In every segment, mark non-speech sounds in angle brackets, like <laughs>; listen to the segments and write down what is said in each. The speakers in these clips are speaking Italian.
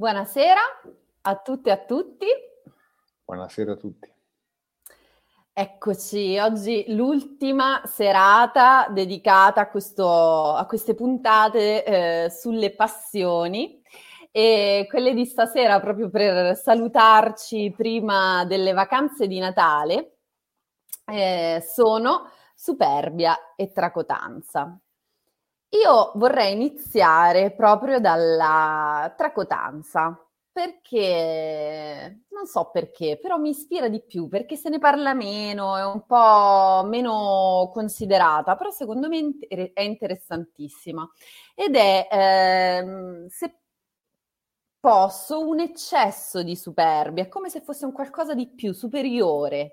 Buonasera a tutte e a tutti. Buonasera a tutti. Eccoci, oggi l'ultima serata dedicata a, questo, a queste puntate eh, sulle passioni e quelle di stasera proprio per salutarci prima delle vacanze di Natale eh, sono Superbia e Tracotanza. Io vorrei iniziare proprio dalla tracotanza, perché non so perché, però mi ispira di più, perché se ne parla meno, è un po' meno considerata, però secondo me è interessantissima. Ed è, ehm, se posso, un eccesso di superbia, è come se fosse un qualcosa di più superiore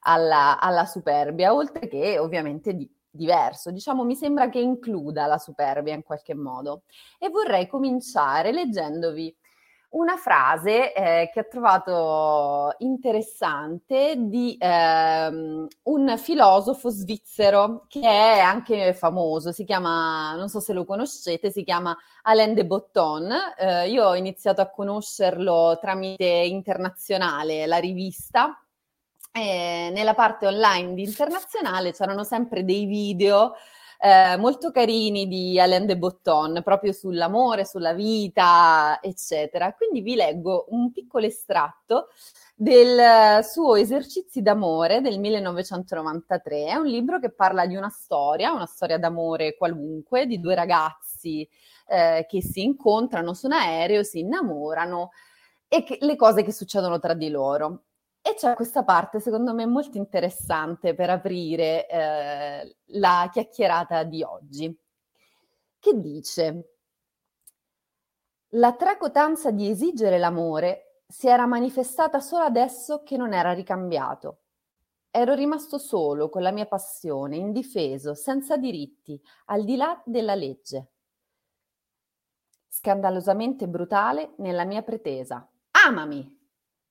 alla, alla superbia, oltre che ovviamente di diverso, diciamo mi sembra che includa la superbia in qualche modo. E vorrei cominciare leggendovi una frase eh, che ho trovato interessante di ehm, un filosofo svizzero che è anche famoso, si chiama, non so se lo conoscete, si chiama Alain de Botton. Eh, io ho iniziato a conoscerlo tramite Internazionale, la rivista, e nella parte online di internazionale c'erano sempre dei video eh, molto carini di Alain de Botton, proprio sull'amore, sulla vita, eccetera. Quindi vi leggo un piccolo estratto del suo Esercizi d'amore del 1993. È un libro che parla di una storia, una storia d'amore qualunque, di due ragazzi eh, che si incontrano su un aereo, si innamorano e che, le cose che succedono tra di loro. E c'è questa parte, secondo me, molto interessante per aprire eh, la chiacchierata di oggi, che dice, la tracotanza di esigere l'amore si era manifestata solo adesso che non era ricambiato. Ero rimasto solo con la mia passione, indifeso, senza diritti, al di là della legge. Scandalosamente brutale nella mia pretesa. Amami!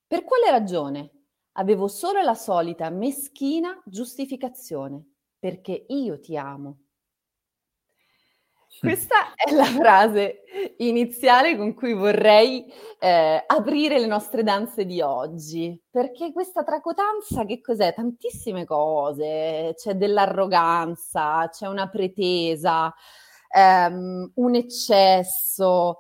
Per quale ragione? Avevo solo la solita meschina giustificazione, perché io ti amo. Questa è la frase iniziale con cui vorrei eh, aprire le nostre danze di oggi, perché questa tracotanza che cos'è? Tantissime cose, c'è dell'arroganza, c'è una pretesa, ehm, un eccesso,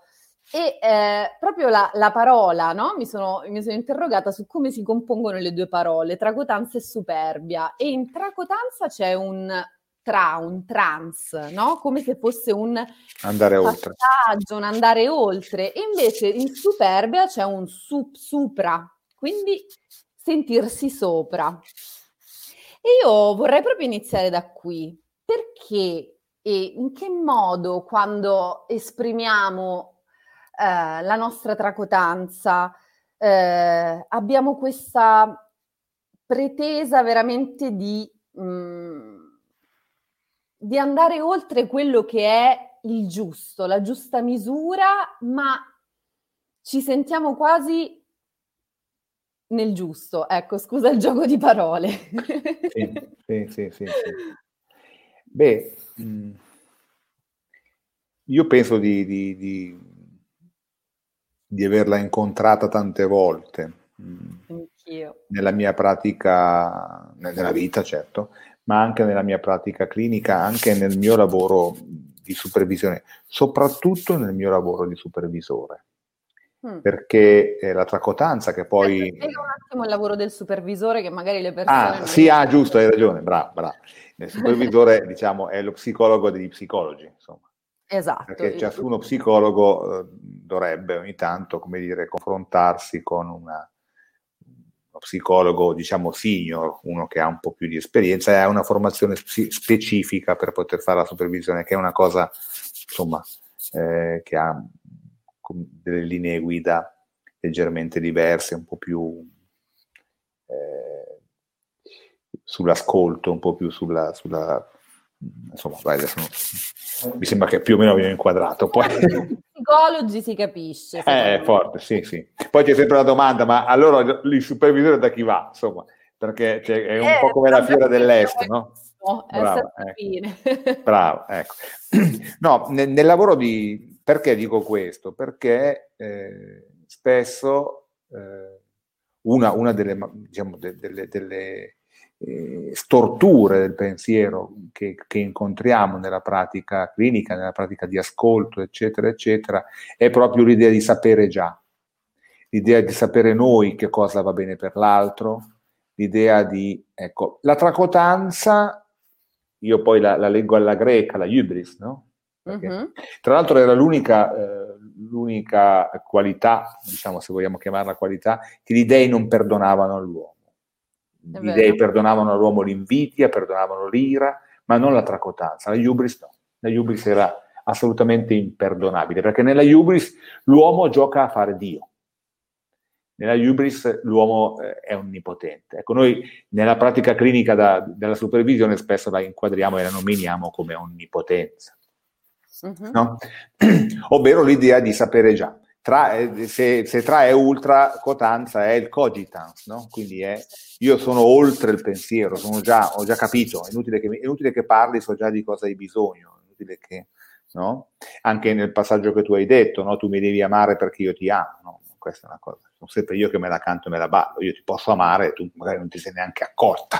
e eh, proprio la, la parola, no? Mi sono, mi sono, interrogata su come si compongono le due parole, tracotanza e superbia. E in tracotanza c'è un tra, un trans, no? Come se fosse un andare oltre. un andare oltre. E invece in superbia c'è un sup, supra, quindi sentirsi sopra. E io vorrei proprio iniziare da qui. Perché e in che modo quando esprimiamo eh, la nostra tracotanza, eh, abbiamo questa pretesa veramente di, mh, mm, di andare oltre quello che è il giusto, la giusta misura, ma ci sentiamo quasi nel giusto. Ecco, scusa il gioco di parole. sì, sì, sì, sì, sì. <laughs> Beh, mh, mm, io penso di, di, di di averla incontrata tante volte. Mm, Anch'io. Nella mia pratica, nella vita certo, ma anche nella mia pratica clinica, anche nel mio lavoro di supervisione, soprattutto nel mio lavoro di supervisore. Mm. Perché eh, la tracotanza che poi... Spiega un attimo il lavoro del supervisore che magari le persone... Ah, sì, ah, giusto, hai ragione, bravo, bravo. Il supervisore, <laughs> diciamo, è lo psicologo degli psicologi, insomma. Esatto. Perché ciascuno psicologo eh, dovrebbe ogni tanto, come dire, confrontarsi con una, uno psicologo, diciamo, senior, uno che ha un po' più di esperienza e ha una formazione sp- specifica per poter fare la supervisione, che è una cosa, insomma, eh, che ha delle linee guida leggermente diverse, un po' più eh, sull'ascolto, un po' più sulla, sulla insomma, vai, adesso mi sembra che più o meno abbiamo inquadrato. Poi... Psicologi si capisce. Eh, forte, sì, sì. Poi c'è sempre la domanda, ma allora il supervisore da chi va? Insomma, perché cioè, è un eh, po' come la fiera dell'est, no? <laughs> Bravo, ecco. Bravo, <clears throat> ecco. No, nel, nel lavoro di Perché dico questo? Perché eh, spesso eh, una, una, delle, diciamo, de, delle, delle eh, storture del pensiero che, che, incontriamo nella pratica clinica, nella pratica di ascolto, eccetera, eccetera, è proprio l'idea di sapere già, l'idea di sapere noi che cosa va bene per l'altro, l'idea di, ecco, la tracotanza, io poi la, la leggo alla greca, la hybris, no? Perché, uh-huh. Tra l'altro era l'unica, eh, l'unica qualità, diciamo se vogliamo chiamarla qualità, che gli dei non perdonavano all'uomo. Gli dei perdonavano all'uomo l'invidia, perdonavano l'ira, ma non la tracotanza. La hubris no. La hubris era assolutamente imperdonabile, perché nella hubris l'uomo gioca a fare Dio. Nella hubris l'uomo eh, è onnipotente. Ecco, noi nella pratica clinica da, della supervisione spesso la inquadriamo e la nominiamo come onnipotenza. Uh-huh. No? <clears throat> Ovvero l'idea di sapere già. Tra, eh, se, se, tra è ultra, cotanza è il cogitans, no? quindi è io sono oltre il pensiero, già, ho già capito, è inutile, che, è inutile che parli, so già di cosa hai bisogno, è inutile che, no? anche nel passaggio che tu hai detto, no? tu mi devi amare perché io ti amo, no? questa è una cosa, sono sempre io che me la canto e me la ballo, io ti posso amare e tu magari non ti sei neanche accorta.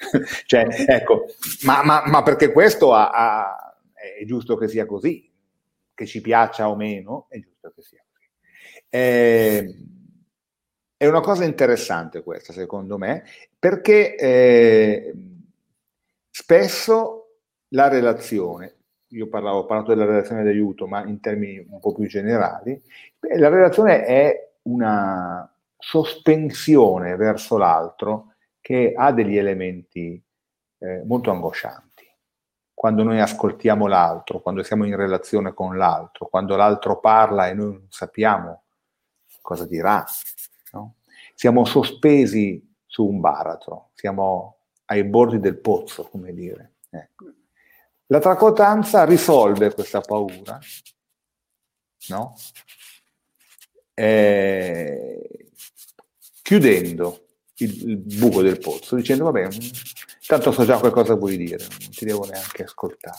<laughs> cioè, ecco, ma, ma, ma perché questo ha, ha, è giusto che sia così, che ci piaccia o meno, è giusto che sia così. Eh, è una cosa interessante questa, secondo me, perché eh, spesso la relazione, io parlavo, ho parlato della relazione d'aiuto, ma in termini un po' più generali, la relazione è una sospensione verso l'altro che ha degli elementi eh, molto angoscianti. Quando noi ascoltiamo l'altro, quando siamo in relazione con l'altro, quando l'altro parla e noi non sappiamo cosa dirà, no? siamo sospesi su un baratro, siamo ai bordi del pozzo, come dire. Ecco. La tracotanza risolve questa paura, no? eh, chiudendo il, il, buco del pozzo, dicendo vabbè, tanto so già qualcosa vuoi dire, non ti devo neanche ascoltare.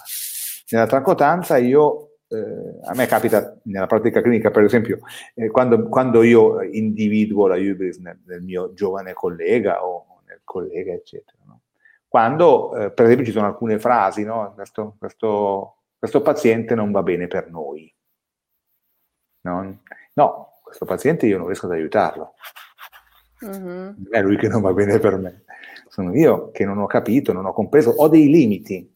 Nella tracotanza io, eh, a me capita nella pratica clinica, per esempio, eh, quando, quando, io individuo la hubris nel, nel, mio giovane collega o nel collega, eccetera, no? quando eh, per esempio ci sono alcune frasi, no? questo, questo, questo paziente non va bene per noi. No? no, questo paziente io non riesco ad aiutarlo. Non è lui che non va bene per me, sono io che non ho capito, non ho compreso, ho dei limiti,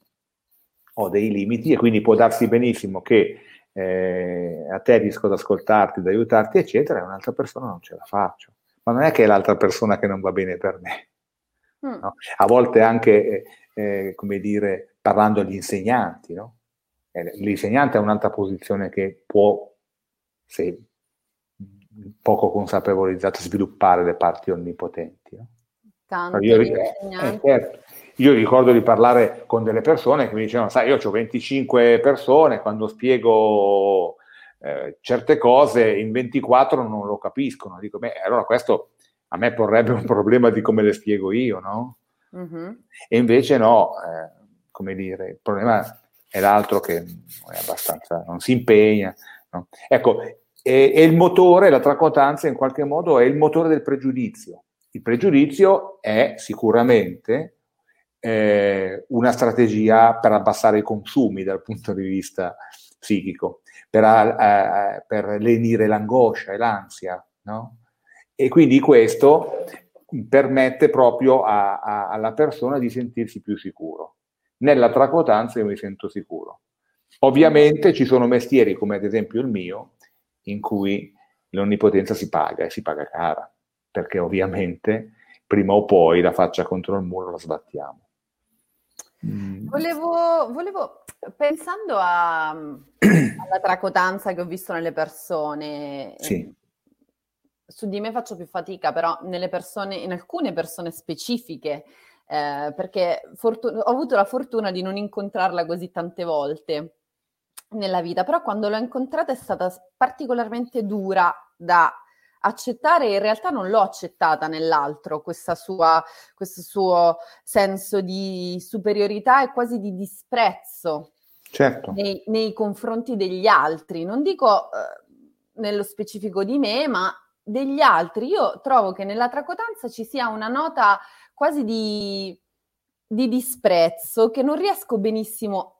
ho dei limiti e quindi può darsi benissimo che eh, a te riesco ad ascoltarti, ad aiutarti, eccetera, e un'altra persona non ce la faccio. Ma non è che è l'altra persona che non va bene per me. Mm. No? A volte anche, eh, eh, come dire, parlando agli insegnanti, no? Eh, l'insegnante ha un'altra posizione che può, se poco consapevolizzato sviluppare le parti onnipotenti. No? Tanto io, eh, certo. Io, ricordo di parlare con delle persone che mi dicevano, sai, io ho 25 persone, quando spiego eh, certe cose in 24 non lo capiscono. Dico, beh, allora questo a me porrebbe un problema di come le spiego io, no? Mm-hmm. E invece no, eh, come dire, il problema è l'altro che è abbastanza, non si impegna. No? Ecco, e, e il motore, la tracotanza in qualche modo è il motore del pregiudizio. Il pregiudizio è sicuramente eh, una strategia per abbassare i consumi dal punto di vista psichico, per, eh, per lenire l'angoscia e l'ansia, no? E quindi questo permette proprio a, a, alla persona di sentirsi più sicuro. Nella tracotanza io mi sento sicuro. Ovviamente ci sono mestieri come ad esempio il mio in cui l'onnipotenza si paga e si paga cara, perché ovviamente prima o poi la faccia contro il muro la sbattiamo. Mm. Volevo, volevo, pensando a, <clears throat> alla tracotanza che ho visto nelle persone, sì. su di me faccio più fatica, però nelle persone, in alcune persone specifiche, eh, perché fortun- ho avuto la fortuna di non incontrarla così tante volte nella vita, però quando l'ho incontrata è stata particolarmente dura da accettare in realtà non l'ho accettata nell'altro, sua, questo suo senso di superiorità e quasi di disprezzo certo. nei, nei, confronti degli altri. Non dico eh, nello specifico di me, ma degli altri. Io trovo che nella tracotanza ci sia una nota quasi di, di disprezzo che non riesco benissimo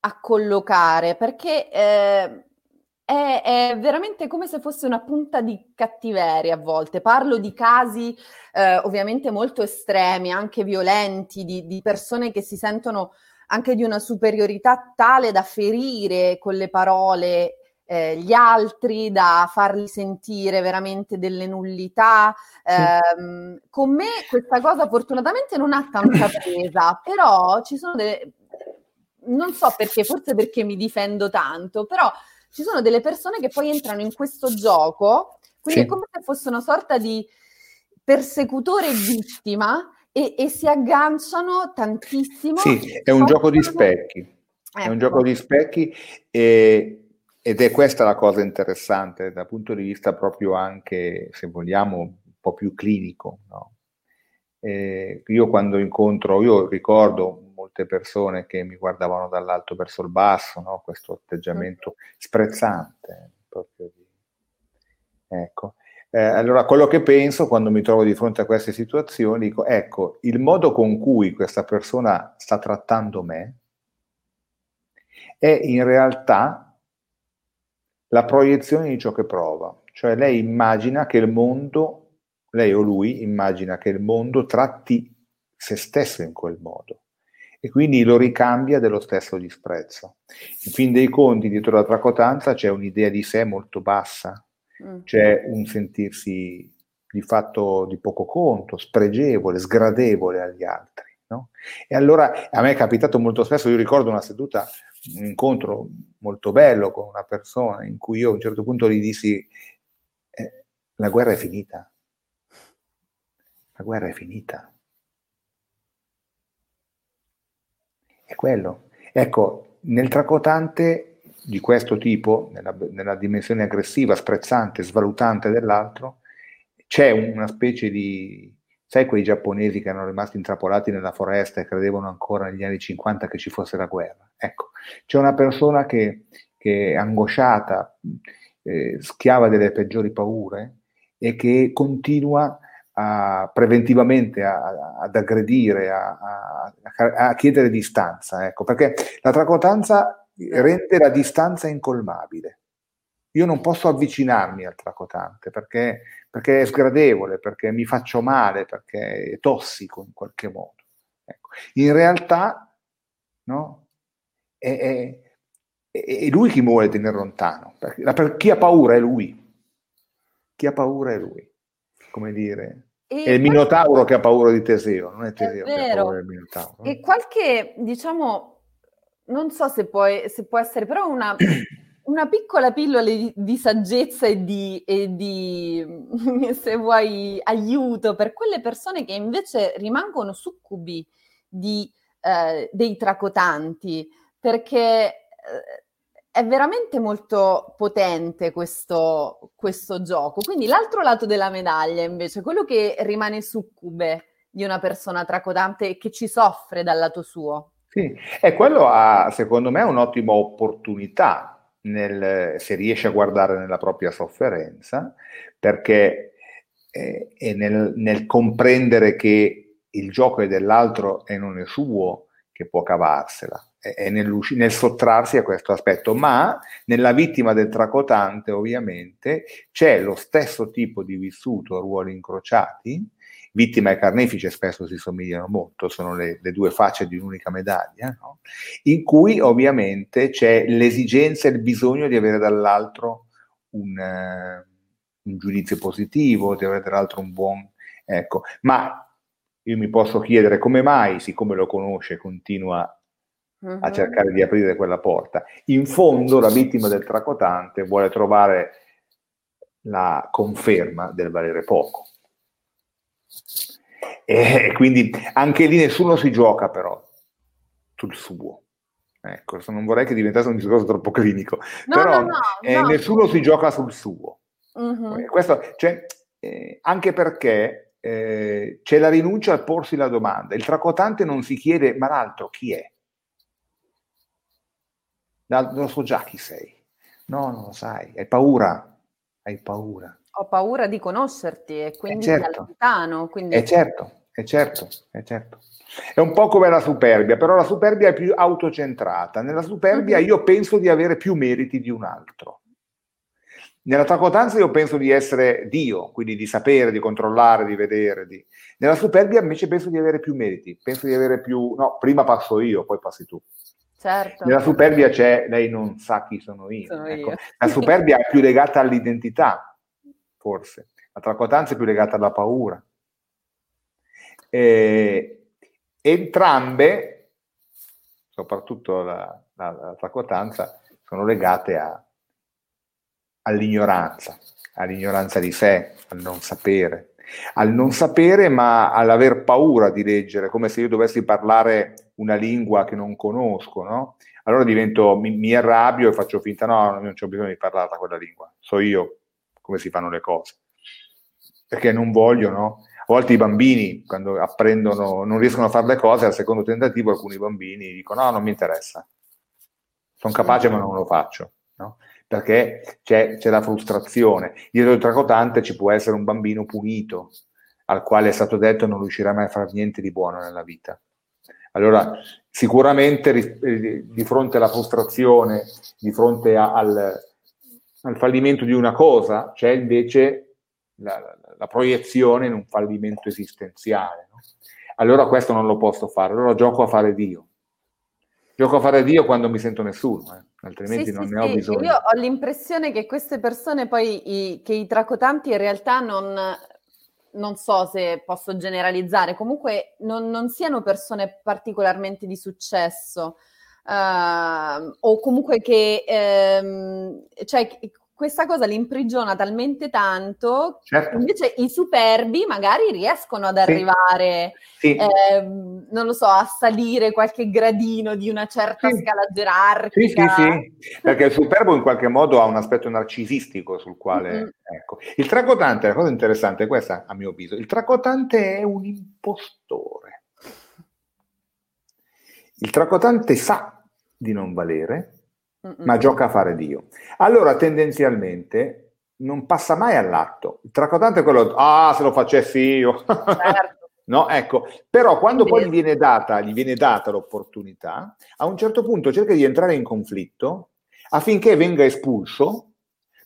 a collocare perché eh, è, è, veramente come se fosse una punta di cattiveria a volte. Parlo di casi eh, ovviamente molto estremi, anche violenti, di, di persone che si sentono anche di una superiorità tale da ferire con le parole eh, gli altri, da farli sentire veramente delle nullità. Eh, con me questa cosa fortunatamente non ha tanta presa, però ci sono delle... Non so perché, forse perché mi difendo tanto, però ci sono delle persone che poi entrano in questo gioco, quindi sì. è come se fosse una sorta di persecutore vittima e, e si agganciano tantissimo. Sì, è un gioco di specchi. Ecco. È un ecco. gioco di specchi e ed è questa la cosa interessante dal punto di vista proprio anche, se vogliamo, un po' più clinico. No? Eh, io quando incontro, io ricordo molte persone che mi guardavano dall'alto verso il basso, no? questo atteggiamento sprezzante. Proprio di... Ecco. Eh, allora, quello che penso quando mi trovo di fronte a queste situazioni, dico, ecco, il modo con cui questa persona sta trattando me è in realtà la proiezione di ciò che prova. Cioè lei immagina che il mondo, lei o lui immagina che il mondo tratti se stesso in quel modo e quindi lo ricambia dello stesso disprezzo. In fin dei conti, dietro la tracotanza c'è un'idea di sé molto bassa, mm. c'è un sentirsi di fatto di poco conto, spregevole, sgradevole agli altri. No? E allora a me è capitato molto spesso, io ricordo una seduta un incontro molto bello con una persona in cui io a un certo punto gli dissi eh, la guerra è finita, la guerra è finita. È quello. Ecco, nel tracotante di questo tipo, nella, nella dimensione aggressiva, sprezzante, svalutante dell'altro, c'è una specie di, sai quei giapponesi che erano rimasti intrappolati nella foresta e credevano ancora negli anni 50 che ci fosse la guerra? Ecco, c'è una persona che, che è angosciata, eh, schiava delle peggiori paure e che continua a, preventivamente a, a, ad aggredire, a, chiedere distanza. Ecco, perché la tracotanza rende la distanza incolmabile. Io non posso avvicinarmi al tracotante perché, perché è sgradevole, perché mi faccio male, perché è tossico in qualche modo. Ecco. In realtà, no? è, è, è lui chi vuole tenere lontano. Perché, per chi ha paura è lui. Chi ha paura è lui. Come dire. E è il Minotauro che ha paura di Teseo, non è Teseo è che ha paura del Minotauro. E qualche, diciamo, non so se, puoi, se può essere, però una, <clears throat> una piccola pillola di, di saggezza e di, e di, <laughs> se vuoi, aiuto per quelle persone che invece rimangono succubi di, eh, dei tracotanti perché eh, è veramente molto potente questo, questo gioco. Quindi l'altro lato della medaglia, invece, quello che rimane succube di una persona tracotante e che ci soffre dal lato suo. Sì, e quello ha, secondo me, un'ottima opportunità nel, se riesce a guardare nella propria sofferenza, perché eh, è nel, nel comprendere che il gioco è dell'altro e non è suo che può cavarsela è nel sottrarsi a questo aspetto, ma nella vittima del tracotante ovviamente c'è lo stesso tipo di vissuto ruoli incrociati, vittima e carnefice spesso si somigliano molto, sono le, le due facce di un'unica medaglia, no? in cui ovviamente c'è l'esigenza e il bisogno di avere dall'altro un, uh, un giudizio positivo, di avere dall'altro un buon... Ecco, ma io mi posso chiedere come mai, siccome lo conosce, continua uh-huh. a cercare di aprire quella porta. In fondo la vittima del tracotante vuole trovare la conferma del valere poco. E quindi anche lì nessuno si gioca però sul suo. Ecco, non vorrei che diventasse un discorso troppo clinico, no, però no, no, eh, nessuno si gioca sul suo. Uh-huh. Questo, cioè, eh, anche perché eh, c'è la rinuncia a porsi la domanda. Il tracotante non si chiede, ma l'altro chi è? Non so già chi sei. No, non lo sai, hai paura, hai paura. Ho paura di conoscerti e quindi eh certo. allontano. Quindi... È certo, è certo, è certo. È un po' come la superbia, però la superbia è più autocentrata. Nella superbia mm-hmm. io penso di avere più meriti di un altro. Nella tracotanza io penso di essere Dio, quindi di sapere, di controllare, di vedere. Di... Nella superbia invece penso di avere più meriti, penso di avere più... No, prima passo io, poi passi tu. Certo. Nella superbia c'è, lei non sa chi sono io. Sono ecco. io. La superbia è più legata all'identità, forse. La tracotanza è più legata alla paura. E, entrambe, soprattutto la, la, la tracotanza, sono legate a, all'ignoranza, all'ignoranza di sé, al non sapere, al non sapere ma all'aver paura di leggere, come se io dovessi parlare una lingua che non conosco, no? Allora divento, mi, mi arrabbio e faccio finta, no, non ho bisogno di parlare quella lingua, so io come si fanno le cose, perché non voglio, no? A volte i bambini, quando apprendono, non riescono a fare le cose, al secondo tentativo alcuni bambini dicono no, non mi interessa, sono capace ma non lo faccio, no? perché c'è, c'è la frustrazione. Dietro il tracotante ci può essere un bambino punito, al quale è stato detto non riuscirà mai a fare niente di buono nella vita. Allora, sicuramente di fronte alla frustrazione, di fronte a, al, al, fallimento di una cosa, c'è invece la, la, la, proiezione in un fallimento esistenziale. No? Allora questo non lo posso fare, allora gioco a fare Dio. Gioco a fare Dio quando mi sento nessuno, eh. altrimenti sì, non sì, ne ho sì. bisogno. Io ho l'impressione che queste persone poi, i, che i tracotanti in realtà non, non so se posso generalizzare, comunque non, non siano persone particolarmente di successo. Uh, o comunque che um, cioè, questa cosa li imprigiona talmente tanto certo. invece i superbi magari riescono ad arrivare, sì. Eh, non lo so, a salire qualche gradino di una certa sì. scala gerarchica. Sì, sì, sì, perché il superbo in qualche modo ha un aspetto narcisistico sul quale... Mm-hmm. Ecco. Il tracotante, la cosa interessante è questa, a mio avviso, il tracotante è un impostore. Il tracotante sa di non valere, Mm-mm. ma gioca a fare Dio. Allora tendenzialmente non passa mai all'atto. Il tracotante è quello, ah, se lo facessi io. Certo. <laughs> no, ecco, però quando poi gli viene, data, gli viene data l'opportunità, a un certo punto cerca di entrare in conflitto affinché venga espulso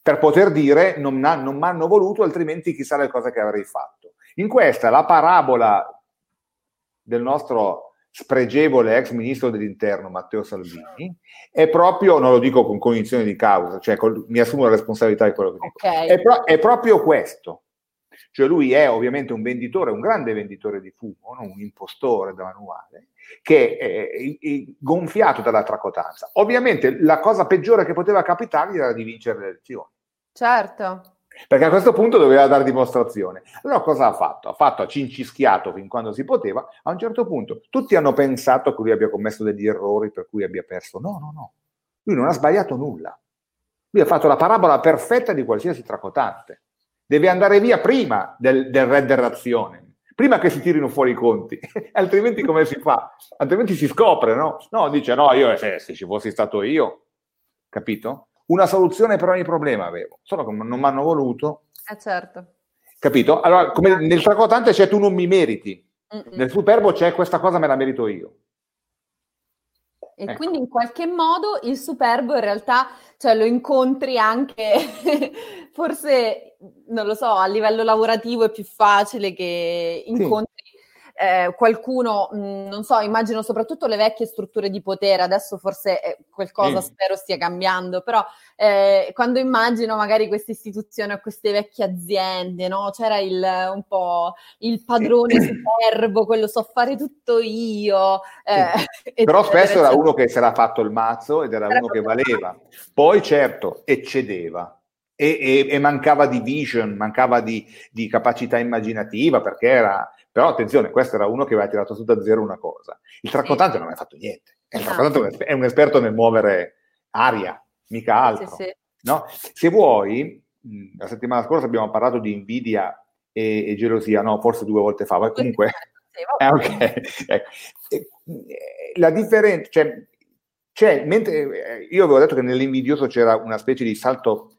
per poter dire non, mi hanno voluto, altrimenti chissà le cose che avrei fatto. In questa la parabola del nostro spregevole ex ministro dell'interno Matteo Salvini è proprio, non lo dico con cognizione di causa, cioè col, mi assumo la responsabilità di quello che dico, okay. è, pro, è, proprio questo. Cioè lui è ovviamente un venditore, un grande venditore di fumo, no? un impostore da manuale, che è, è gonfiato dalla tracotanza. Ovviamente la cosa peggiore che poteva capitargli era di vincere le elezioni. Certo perché a questo punto doveva dare dimostrazione. Allora cosa ha fatto? Ha fatto, ha cincischiato fin quando si poteva, a un certo punto tutti hanno pensato che lui abbia commesso degli errori per cui abbia perso. No, no, no, lui non ha sbagliato nulla. Lui ha fatto la parabola perfetta di qualsiasi tracotante. Deve andare via prima del, del red prima che si tirino fuori i conti, <laughs> altrimenti come si fa? Altrimenti si scopre, no? No, dice no, io se, se ci fossi stato io, capito? Una soluzione per ogni problema avevo, solo che non mi hanno voluto. Eh certo. Capito? Allora, come nel tracotante c'è tu non mi meriti, Mm-mm. nel superbo c'è questa cosa me la merito io. E ecco. quindi in qualche modo il superbo in realtà cioè, lo incontri anche, <laughs> forse, non lo so, a livello lavorativo è più facile che incontri eh, qualcuno, mh, mm, non so, immagino soprattutto le vecchie strutture di potere, adesso forse eh, qualcosa mm. spero stia cambiando, però eh, quando immagino magari queste istituzioni o queste vecchie aziende, no? C'era il, un po' il padrone superbo, quello so fare tutto io. Sì. Eh, però spesso era uno che si era fatto il mazzo ed era, era uno che valeva. Poi certo, eccedeva. E, e, e, mancava di vision, mancava di, di, capacità immaginativa perché era però attenzione, questo era uno che aveva tirato su da zero una cosa. Il tracotante sì. non ha fatto niente. Il tracotante è un esperto nel muovere aria, mica altro. Sì, sì. No? Se vuoi, la settimana scorsa abbiamo parlato di invidia e, e gelosia, no, forse due volte fa, ma comunque... eh, <laughs> okay. ecco. La differenza, cioè, cioè, mentre io avevo detto che nell'invidioso c'era una specie di salto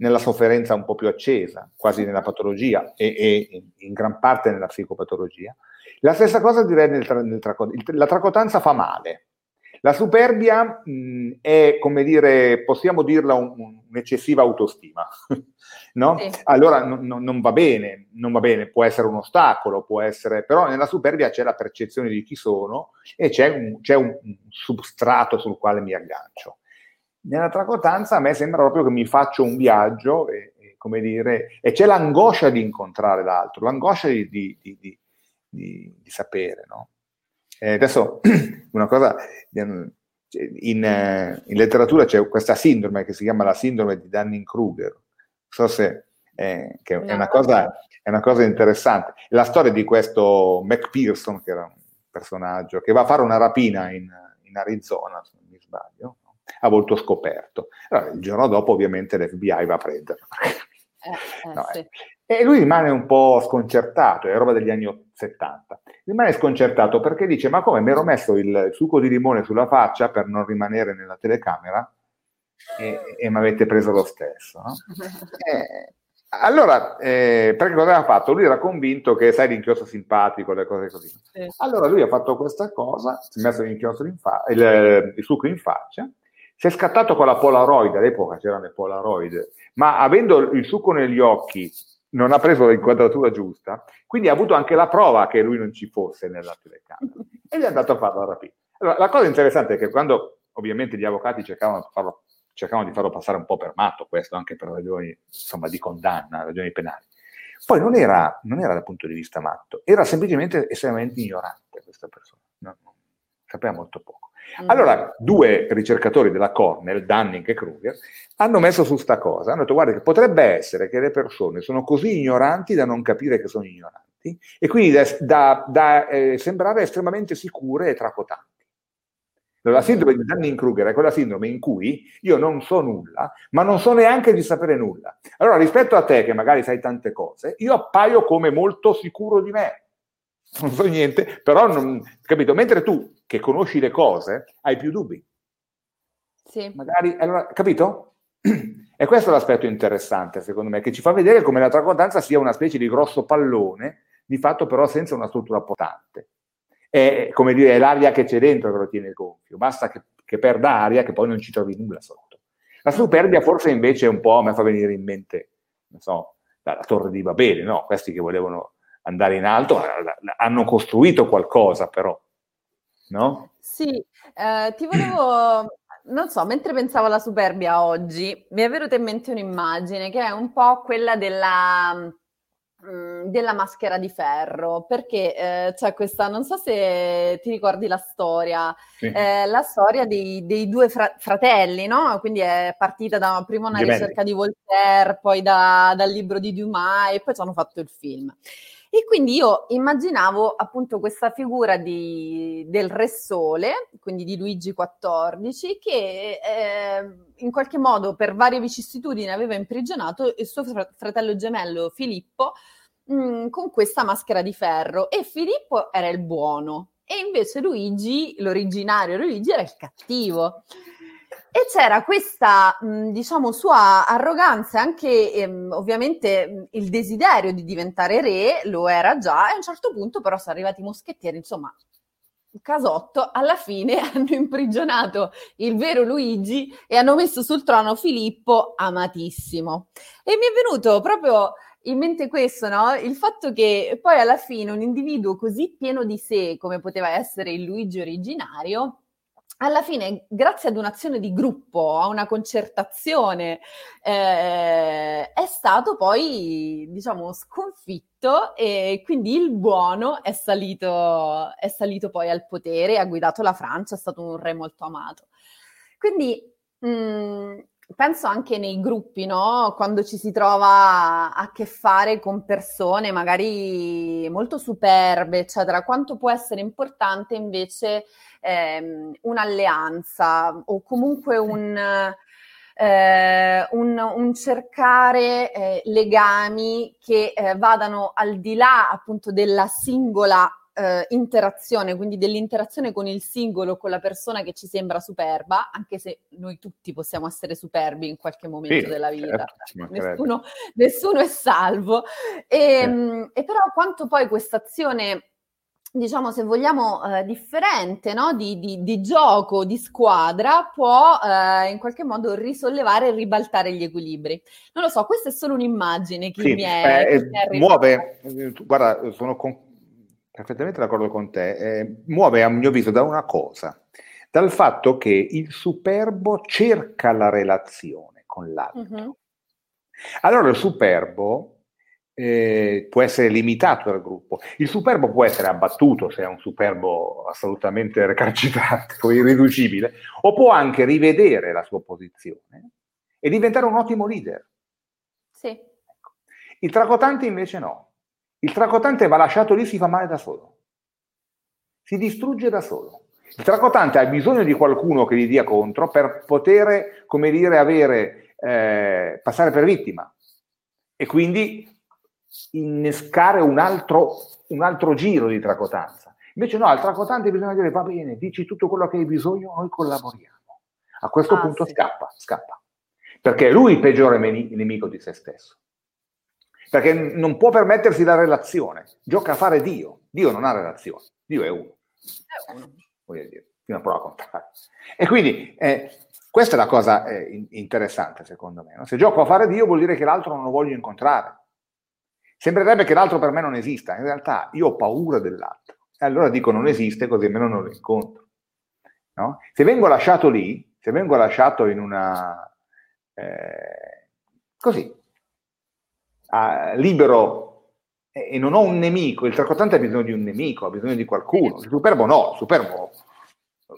nella sofferenza un po' più accesa, quasi nella patologia e, e in gran parte nella psicopatologia. La stessa cosa direi nel, nel tracotanza. La tracotanza fa male. La superbia mh, è, come dire, possiamo dirla un, un'eccessiva autostima, <laughs> no? Sì. Allora no, no, non va bene, non va bene, può essere un ostacolo, può essere, però nella superbia c'è la percezione di chi sono e c'è un, c'è un substrato sul quale mi aggancio. Nella tracotanza a me sembra proprio che mi faccio un viaggio e, e come dire, e c'è l'angoscia di incontrare l'altro, l'angoscia di, di, di, di sapere, no? E adesso <clears throat> una cosa, in, in, letteratura c'è questa sindrome che si chiama la sindrome di Dunning-Kruger, non so se eh, che è, una cosa, è una cosa interessante. La storia di questo McPherson, che era un personaggio, che va a fare una rapina in, in Arizona, se non mi sbaglio, a volto scoperto. Allora, il giorno dopo ovviamente l'FBI va a prenderlo. Eh, eh, <laughs> no, sì. Eh. E lui rimane un po' sconcertato, è roba degli anni 70. Rimane sconcertato perché dice: Ma come mi ero messo il succo di limone sulla faccia per non rimanere nella telecamera e, e mi avete preso lo stesso? No? <laughs> Eh, allora, eh, perché cosa aveva fatto? Lui era convinto che, sai, l'inchiostro simpatico, le cose così. Sì. Allora lui ha fatto questa cosa, si è messo l'inchiostro in fa- il, il succo in faccia si è scattato con la Polaroid, all'epoca c'erano le Polaroid, ma avendo il succo negli occhi non ha preso l'inquadratura giusta, quindi ha avuto anche la prova che lui non ci fosse nella telecamera. E gli è andato a farlo rapire. Allora, la cosa interessante è che quando ovviamente gli avvocati cercavano, farlo, cercavano, di farlo passare un po' per matto, questo anche per ragioni insomma, di condanna, ragioni penali, poi non era, non era, dal punto di vista matto, era semplicemente estremamente ignorante questa persona, no, sapeva molto poco. Mm. Allora, due ricercatori della Cornell, Dunning e Kruger, hanno messo su sta cosa, hanno detto guarda che potrebbe essere che le persone sono così ignoranti da non capire che sono ignoranti e quindi da, da, da eh, sembrare estremamente sicure e tracotanti. La sindrome di Dunning-Kruger è quella sindrome in cui io non so nulla, ma non so neanche di sapere nulla. Allora, rispetto a te, che magari sai tante cose, io appaio come molto sicuro di me non so niente, però non, capito? Mentre tu che conosci le cose hai più dubbi. Sì. Magari, allora, capito? <clears throat> E questo è l'aspetto interessante, secondo me, che ci fa vedere come la tracotanza sia una specie di grosso pallone, di fatto però senza una struttura portante. È come dire, è l'aria che c'è dentro che lo tiene gonfio, basta che, che perda aria che poi non ci trovi nulla sotto. La superbia forse invece è un po', me fa venire in mente, non so, la, la torre di Babele, no? Questi che volevano andare in alto, hanno costruito qualcosa però, no? Sì, eh, ti volevo, non so, mentre pensavo alla superbia oggi, mi è venuta in mente un'immagine che è un po' quella della, mm, della maschera di ferro, perché eh, c'è questa, non so se ti ricordi la storia, sì. eh, la storia dei, dei due fra- fratelli, no? Quindi è partita da prima una Gemelli. ricerca di Voltaire, poi da, dal libro di Dumas e poi ci hanno fatto il film. E quindi io immaginavo appunto questa figura di, del Re Sole, quindi di Luigi XIV, che eh, in qualche modo per varie vicissitudini aveva imprigionato il suo fratello gemello Filippo mh, mm, con questa maschera di ferro e Filippo era il buono e invece Luigi, l'originario Luigi, era il cattivo. E c'era questa, diciamo, sua arroganza e anche ehm, ovviamente il desiderio di diventare re, lo era già, e a un certo punto però sono arrivati i moschettieri, insomma, casotto, alla fine <laughs> hanno imprigionato il vero Luigi e hanno messo sul trono Filippo, amatissimo. E mi è venuto proprio in mente questo, no? Il fatto che poi alla fine un individuo così pieno di sé come poteva essere il Luigi originario, alla fine, grazie ad un'azione di gruppo, a una concertazione, eh, è stato poi, diciamo, sconfitto e quindi il buono è salito, è salito poi al potere, ha guidato la Francia, è stato un re molto amato. Quindi mh, mm, penso anche nei gruppi, no? Quando ci si trova a che fare con persone magari molto superbe, eccetera, quanto può essere importante invece ehm, un'alleanza o comunque un, eh, un, un cercare eh, legami che eh, vadano al di là appunto della singola eh, interazione, quindi dell'interazione con il singolo, con la persona che ci sembra superba, anche se noi tutti possiamo essere superbi in qualche momento sì, della vita, certo, nessuno, nessuno, è salvo. E, ehm, e però quanto poi questa azione diciamo, se vogliamo, eh, differente no? di, di, di, gioco, di squadra, può eh, in qualche modo risollevare e ribaltare gli equilibri. Non lo so, questa è solo un'immagine che sì, mi è... Eh, che muove, guarda, sono con, perfettamente d'accordo con te, eh, muove a mio avviso da una cosa, dal fatto che il superbo cerca la relazione con l'altro. Uh-huh. Allora il superbo eh, può essere limitato dal gruppo. Il superbo può essere abbattuto se è un superbo assolutamente recalcitrante <laughs> irriducibile, o può anche rivedere la sua posizione e diventare un ottimo leader. Sì. Ecco. Il tracotante invece no. Il tracotante va lasciato lì, si fa male da solo. Si distrugge da solo. Il tracotante ha bisogno di qualcuno che gli dia contro per poter, come dire, avere, eh, passare per vittima. E quindi innescare un altro, un altro giro di tracotanza. Invece no, al tracotante bisogna dire va bene, dici tutto quello che hai bisogno, noi collaboriamo. A questo ah, punto sì. scappa, scappa. Perché è lui il peggiore nemico di se stesso. Perché non può permettersi la relazione, gioca a fare Dio. Dio non ha relazione, Dio è uno. È uno. Voglio dire, fino a prova a contare. E quindi eh, questa è la cosa eh, interessante secondo me. No? Se gioco a fare Dio vuol dire che l'altro non lo voglio incontrare Sembrerebbe che l'altro per me non esista, in realtà io ho paura dell'altro. E allora dico non esiste, così almeno non lo incontro. No? Se vengo lasciato lì, se vengo lasciato in una... Eh, così, ah, libero e, non ho un nemico, il tracotante ha bisogno di un nemico, ha bisogno di qualcuno, il superbo no, il superbo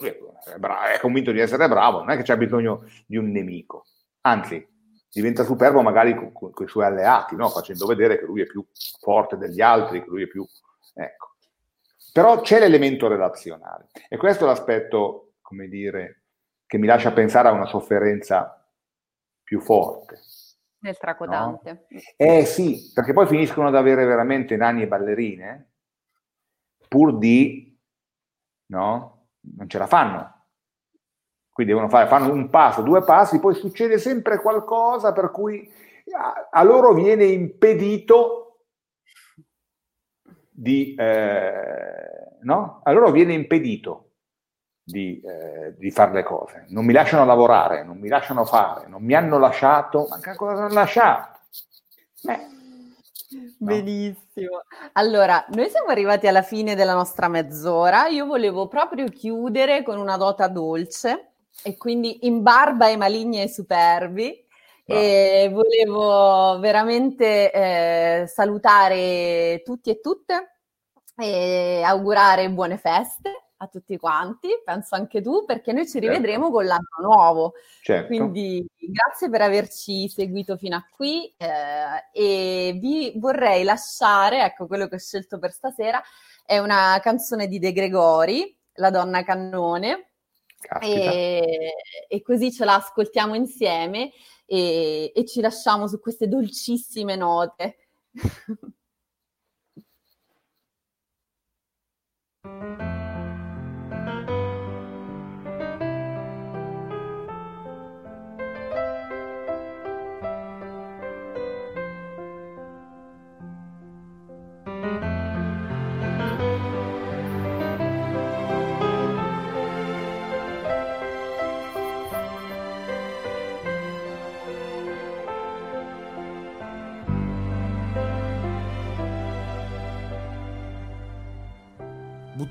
è, bra- è convinto di essere bravo, non è che c'ha bisogno di un nemico, anzi diventa superbo magari con, con, con i suoi alleati, no? facendo vedere che lui è più forte degli altri, che lui è più... Ecco. Però c'è l'elemento relazionale e questo è l'aspetto, come dire, che mi lascia pensare a una sofferenza più forte. Nel tracotante. No? Eh sì, perché poi finiscono ad avere veramente nani e ballerine pur di... no? Non ce la fanno quindi devono fare, fanno un passo, due passi, poi succede sempre qualcosa per cui a, a loro viene impedito di, eh, no? A loro viene impedito di, eh, di fare le cose. Non mi lasciano lavorare, non mi lasciano fare, non mi hanno lasciato, ma che cosa hanno lasciato? Eh. No. Benissimo. Allora, noi siamo arrivati alla fine della nostra mezz'ora. Io volevo proprio chiudere con una nota dolce e quindi in barba ai maligni e ai superbi. No. E volevo veramente eh, salutare tutti e tutte e augurare buone feste a tutti quanti, penso anche tu, perché noi ci certo. rivedremo certo. con l'anno nuovo. Certo. Quindi grazie per averci seguito fino a qui eh, e vi vorrei lasciare, ecco quello che ho scelto per stasera, è una canzone di De Gregori, La donna cannone, e, e, così ce la ascoltiamo insieme e, e ci lasciamo su queste dolcissime note. <laughs>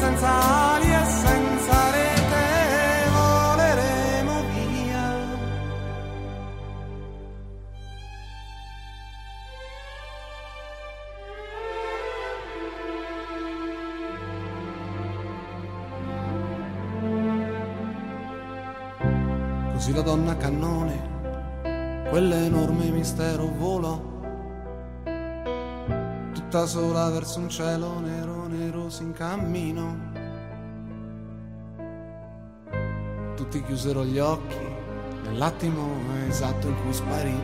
senza ali e senza rete voleremo via. Così la donna cannone, quell'enorme mistero volò tutta sola verso un cielo nero, nero si incammino. Tutti chiusero gli occhi nell'attimo esatto in cui sparì.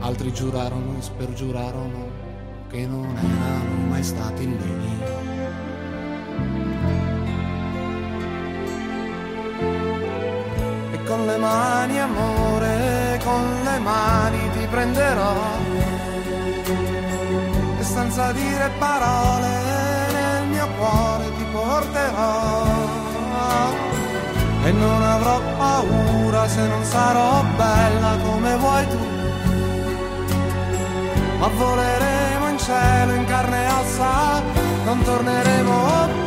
Altri giurarono e spergiurarono che non erano mai stati lì. E con le mani amore, con le mani ti prenderò senza dire parole nel mio cuore ti porterò. E non avrò paura se non sarò bella come vuoi tu. Ma voleremo in cielo in carne e ossa non torneremo più